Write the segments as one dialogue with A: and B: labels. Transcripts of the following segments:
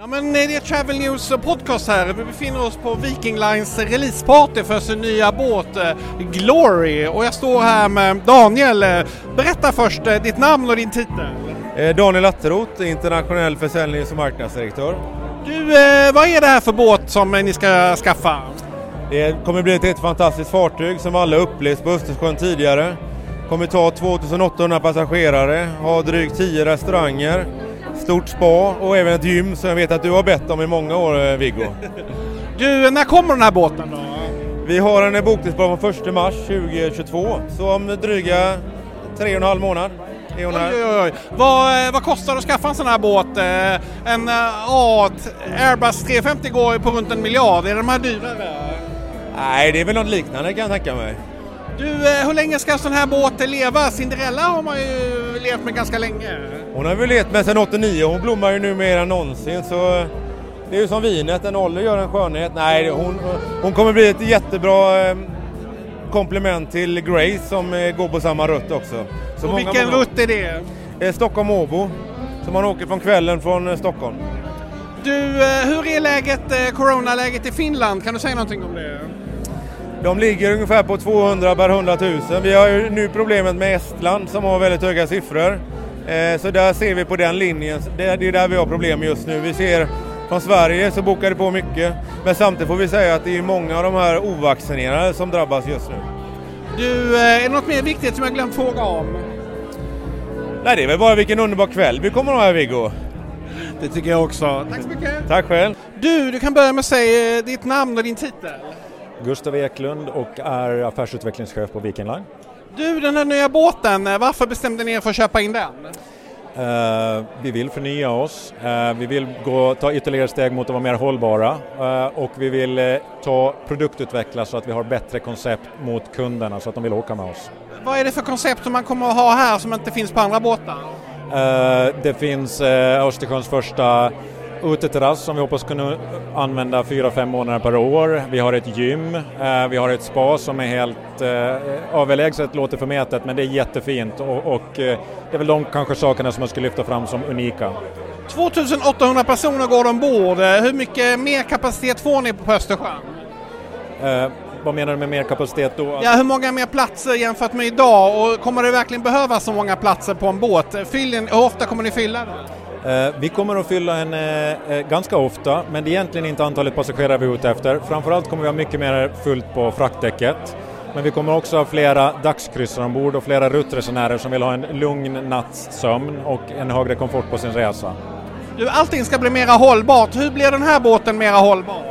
A: Ja men det är Travel News podcast här. Vi befinner oss på Viking Lines releaseparty för sin nya båt eh, Glory. Och jag står här med Daniel. Eh, Berätta först eh, ditt namn och din titel.
B: Eh, Daniel Atteroth, internationell försäljnings och marknadsdirektör.
A: Du, eh, vad är det här för båt som eh, ni ska skaffa?
B: Det kommer bli ett helt fantastiskt fartyg som alla upplevt på Östersjön tidigare. Kommer ta 2800 passagerare, ha drygt 10 restauranger, stort spa och även ett gym som jag vet att du har bett om i många år eh, Viggo.
A: Du, när kommer den här båten då?
B: Vi har en bokningsplan från 1 mars 2022, så om dryga tre och en halv månad. är hon här.
A: Oj, oj, oj. Vad, eh, vad kostar det att skaffa en sån här båt? Eh, En ett Airbus 350 går ju på runt en miljard. Är de här dyrare?
B: Nej, det är väl något liknande kan jag tänka mig.
A: Du, eh, hur länge ska en sån här båt leva? Cinderella har man ju levt med ganska länge.
B: Hon har väl levt med sedan 89 hon blommar ju nu mer än någonsin så det är ju som vinet, en ålder gör en skönhet. Nej, hon, hon kommer bli ett jättebra eh, komplement till Grace som eh, går på samma rutt också. Så
A: Och
B: många,
A: vilken
B: många-
A: rutt är det?
B: Eh, Stockholm-Åbo. Så man åker från kvällen från eh, Stockholm.
A: Du, eh, hur är läget, eh, coronaläget i Finland? Kan du säga någonting om det?
B: De ligger ungefär på 200 per 100 000. Vi har ju nu problemet med Estland som har väldigt höga siffror. Eh, Så där ser vi på den linjen. Det är där vi har problem just nu. Vi ser från Sverige så bokar det på mycket. Men samtidigt får vi säga att det är många av de här ovaccinerade som drabbas just nu.
A: Du, eh, är det något mer viktigt som jag glömt fråga om?
B: Nej, det är väl bara vilken underbar kväll vi kommer att ha här Viggo.
A: Det tycker jag också. Tack så mycket.
B: Tack själv.
A: Du, du kan börja med att säga ditt namn och din titel.
C: Gustav Eklund och är affärsutvecklingschef på Viking Line.
A: Du, den här nya båten, eh, varför bestämde ni er för att köpa in den?
C: Eh, vi vill förnya oss, eh, vi vill gå, ta ytterligare steg mot att vara mer hållbara eh, och vi vill ta produktutveckla så att vi har bättre koncept mot kunderna så att de vill åka med oss.
A: Vad är det för koncept som man kommer att ha här som inte finns på andra båtar?
C: Det finns Östersjöns första uteterrass som vi hoppas kunna använda 4-5 månader per år. Vi har ett gym, eh, vi har ett spa som är helt eh, överlägset, låter förmätet men det är jättefint och, och eh, det är väl de kanske sakerna som man skulle lyfta fram som unika.
A: 2800 personer går ombord. Eh, Hur mycket mer kapacitet får ni på Östersjön?
C: Eh, vad menar du med mer kapacitet då?
A: Ja, hur många mer platser jämfört med idag och kommer det verkligen behövas så många platser på en båt? Fyller, ni- hur ofta kommer ni fylla den?
C: Eh, vi kommer att fylla en eh, eh, ganska ofta, men det är egentligen inte antalet passagerare vi är ute efter. Framförallt kommer vi ha mycket mer fullt på fraktdäcket. Men vi kommer också ha flera dagskryssare ombord och flera ruttresenärer som vill ha en lugn natts sömn och en högre komfort på sin resa.
A: Du, allting ska bli mera hållbart. Hur blir den här båten mera hållbar?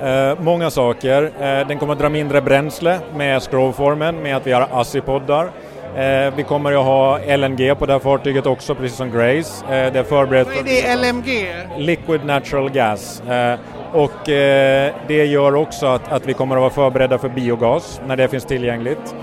C: Eh, många saker. Eh, den kommer att dra mindre bränsle med scrollformen, med att vi har ASSI-poddar. Eh, vi kommer att ha LNG på det här fartyget också, precis som Grace. Eh, det är förberett
A: Vad är det LMG?
C: Liquid Natural Gas. Eh, och det gör också att, att vi kommer att vara förberedda för biogas när det finns tillgängligt.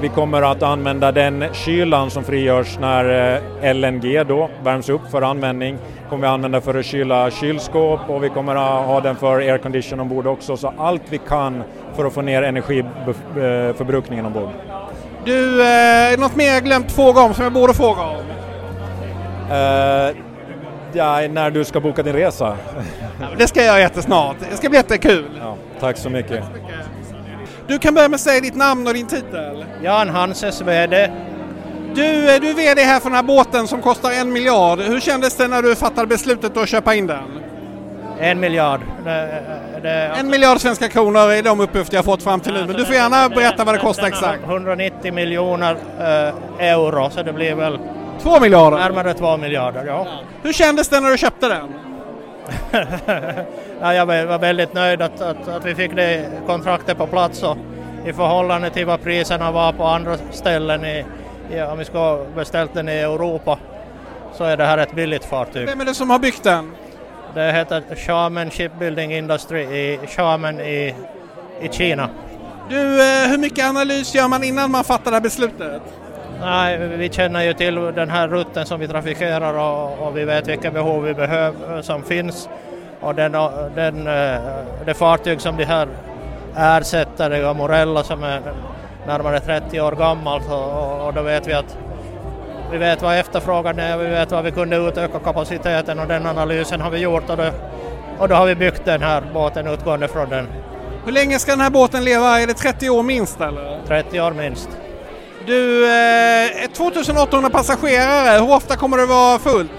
C: Vi kommer att använda den kylan som frigörs när LNG då värms upp för användning. kommer vi använda för att kyla kylskåp och vi kommer att ha den för aircondition ombord också. Så allt vi kan för att få ner energiförbrukningen ombord.
A: Du, eh, är det något mer jag glömt fråga om som jag borde fråga om?
C: Eh, ja, när du ska boka din resa.
A: Det ska jag göra jättesnart. Det ska bli jättekul.
C: Ja, tack så mycket.
A: Du kan börja med att säga ditt namn och din titel.
D: Jan Hanses VD.
A: Du, eh, du är VD här för den här båten som kostar en miljard. Hur kändes det när du fattade beslutet att köpa in den?
D: En miljard. Det,
A: En miljard svenska kronor är de uppgifter jag fått fram till nu, men du får gärna berätta vad det kostar exakt.
D: 190 miljoner eh, euro, så det blir väl
A: Två miljarder?
D: närmare två miljarder. Ja.
A: Hur kändes det när du köpte den?
D: Ja, jag var väldigt nöjd att, att, att vi fick det kontraktet på plats och i förhållande till vad priserna var på andra ställen i, i, om vi ha beställt den i Europa så är det här ett billigt fartyg.
A: Vem är det som har byggt den?
D: Det heter Xiamen Shipbuilding Industry i Xiamen i, i Kina.
A: Du, eh, hur mycket analys gör man innan man fattar det här beslutet?
D: Nej, vi känner ju till den här rutten som vi trafikerar och, och vi vet vilka behov vi behöver som finns. Och den, den, eh, det fartyg som de här ersätter är Morella som är närmare 30 år gammalt och, och då vet vi att vi vet vad efterfrågan är, vi vet vad vi kunde utöka kapaciteten och den analysen har vi gjort och då, och då har vi byggt den här båten utgående från den.
A: Hur länge ska den här båten leva? Är det 30 år minst eller?
D: 30 år minst.
A: Du, eh, 2800 passagerare, hur ofta kommer det vara fullt?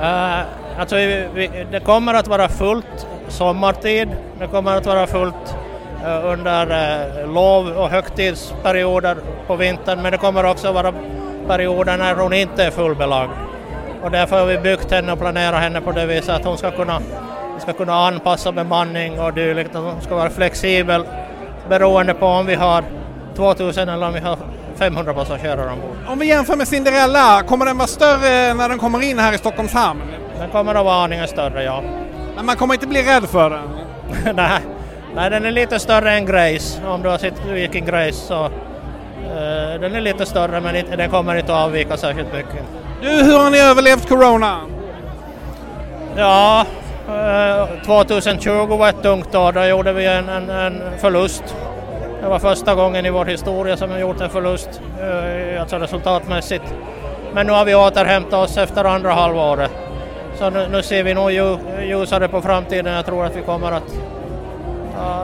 D: Uh, alltså vi, vi, det kommer att vara fullt sommartid, det kommer att vara fullt uh, under uh, lov och högtidsperioder på vintern men det kommer också vara perioder när hon inte är fullbelagd. Och därför har vi byggt henne och planerat henne på det viset att hon ska kunna, ska kunna anpassa bemanning och dylikt, att hon ska vara flexibel beroende på om vi har 2000 eller om vi har 500 passagerare ombord.
A: Om vi jämför med Cinderella, kommer den vara större när den kommer in här i Stockholms hamn?
D: Den kommer att vara aningen större, ja.
A: Men man kommer inte bli rädd för den?
D: Nej. Nej, den är lite större än Grace. Om du har sett Viking Grace så den är lite större men den kommer inte att avvika särskilt mycket.
A: Du, hur har ni överlevt Corona?
D: Ja, uh, eh, 2020 var ett tungt år. Då gjorde vi en, en, en förlust det var första gången i vår historia som vi gjort en förlust, eh, alltså resultatmässigt. Men nu har vi återhämtat oss efter andra halvåret. Så nu, nu ser vi nog ljusare på framtiden. Jag tror att vi kommer att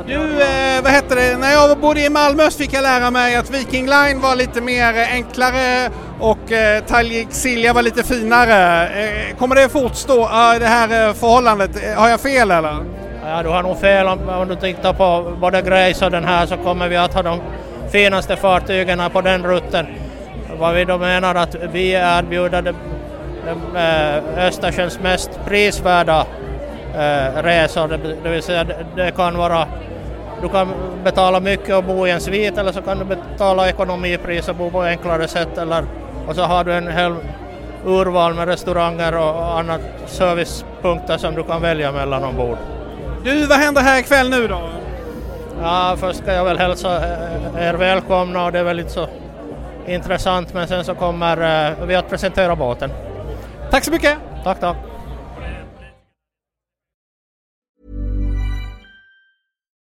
A: du, eh, vad hette det, när jag bodde i Malmö så fick jag lära mig att Viking Line var lite mer enklare och eh, Tallrik Silja var lite finare. Eh, kommer det fortstå, eh, det här eh, förhållandet? Eh, har jag fel eller?
D: Ja, du har nog fel om, om du tittar på både Grace och den här så kommer vi att ha de finaste fartygen på den rutten. Vad vi då menar att vi erbjuder de, de, eh, Östersjöns mest prisvärda äh, resor, det, vill säga det, kan vara du kan betala mycket och bo i en svit eller så kan du betala ekonomipris och bo på enklare sätt eller och så har du en hel urval med restauranger och annat servicepunkter som du kan välja mellan ombord.
A: Du, vad händer här ikväll nu då?
D: Ja, först ska jag väl hälsa eh, er välkomna och det är väl inte så intressant men sen så kommer uh, vi att presentera båten.
A: Tack så mycket!
D: Tack, tack!